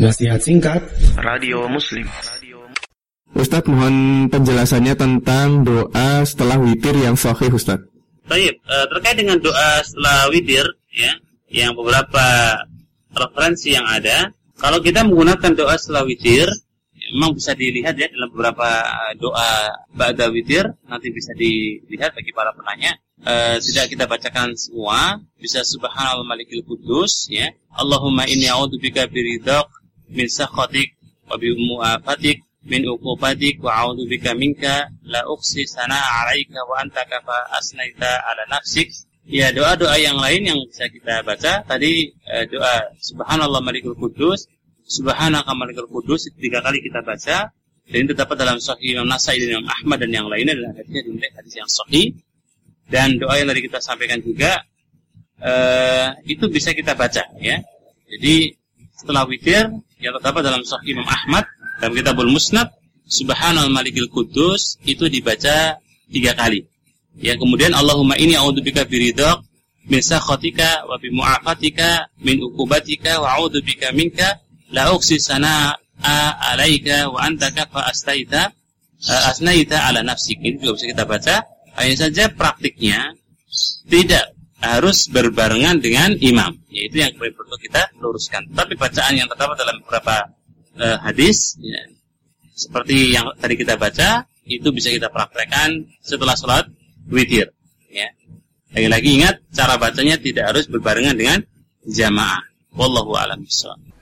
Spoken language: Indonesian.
Nasihat singkat Radio Muslim Ustadz mohon penjelasannya tentang doa setelah witir yang sahih Ustadz. Baik, uh, terkait dengan doa setelah witir ya, yang beberapa referensi yang ada, kalau kita menggunakan doa setelah witir, memang bisa dilihat ya dalam beberapa doa ba'da witir, nanti bisa dilihat bagi para penanya. Uh, tidak kita bacakan semua, bisa subhanallah malikil kudus ya. Allahumma inni a'udzubika biridhaq min sakhatik wa bi mu'afatik min uqubatik wa a'udzu bika minka la uqsi sana 'alaika wa anta kafa asnaita 'ala nafsik. Ya doa-doa yang lain yang bisa kita baca tadi eh, doa subhanallah malikul kudus subhanaka malikul kudus tiga kali kita baca. Dan itu terdapat dalam sahih Imam Nasai dan Imam Ahmad dan yang lainnya dan hadisnya dinilai hadis yang sahih. Dan doa yang tadi kita sampaikan juga eh, itu bisa kita baca ya. Jadi setelah witir yang terdapat dalam Sahih Imam Ahmad dalam Kitabul Musnad Subhanal Malikil Kudus itu dibaca tiga kali. Ya kemudian Allahumma ini a'udzubika biridhaq min sakhatika wa bi mu'afatika min ukubatika wa a'udzubika minka la uqsi sana'a alaika wa anta kafa astaita asnaita ala nafsik. Ini juga bisa kita baca. Hanya saja praktiknya tidak harus berbarengan dengan imam. Yaitu yang perlu kita luruskan. Tapi bacaan yang terdapat dalam beberapa uh, hadis, ya, seperti yang tadi kita baca, itu bisa kita praktekkan setelah sholat witir. Ya. Lagi-lagi ingat, cara bacanya tidak harus berbarengan dengan jamaah. Wallahu a'lam bishawab.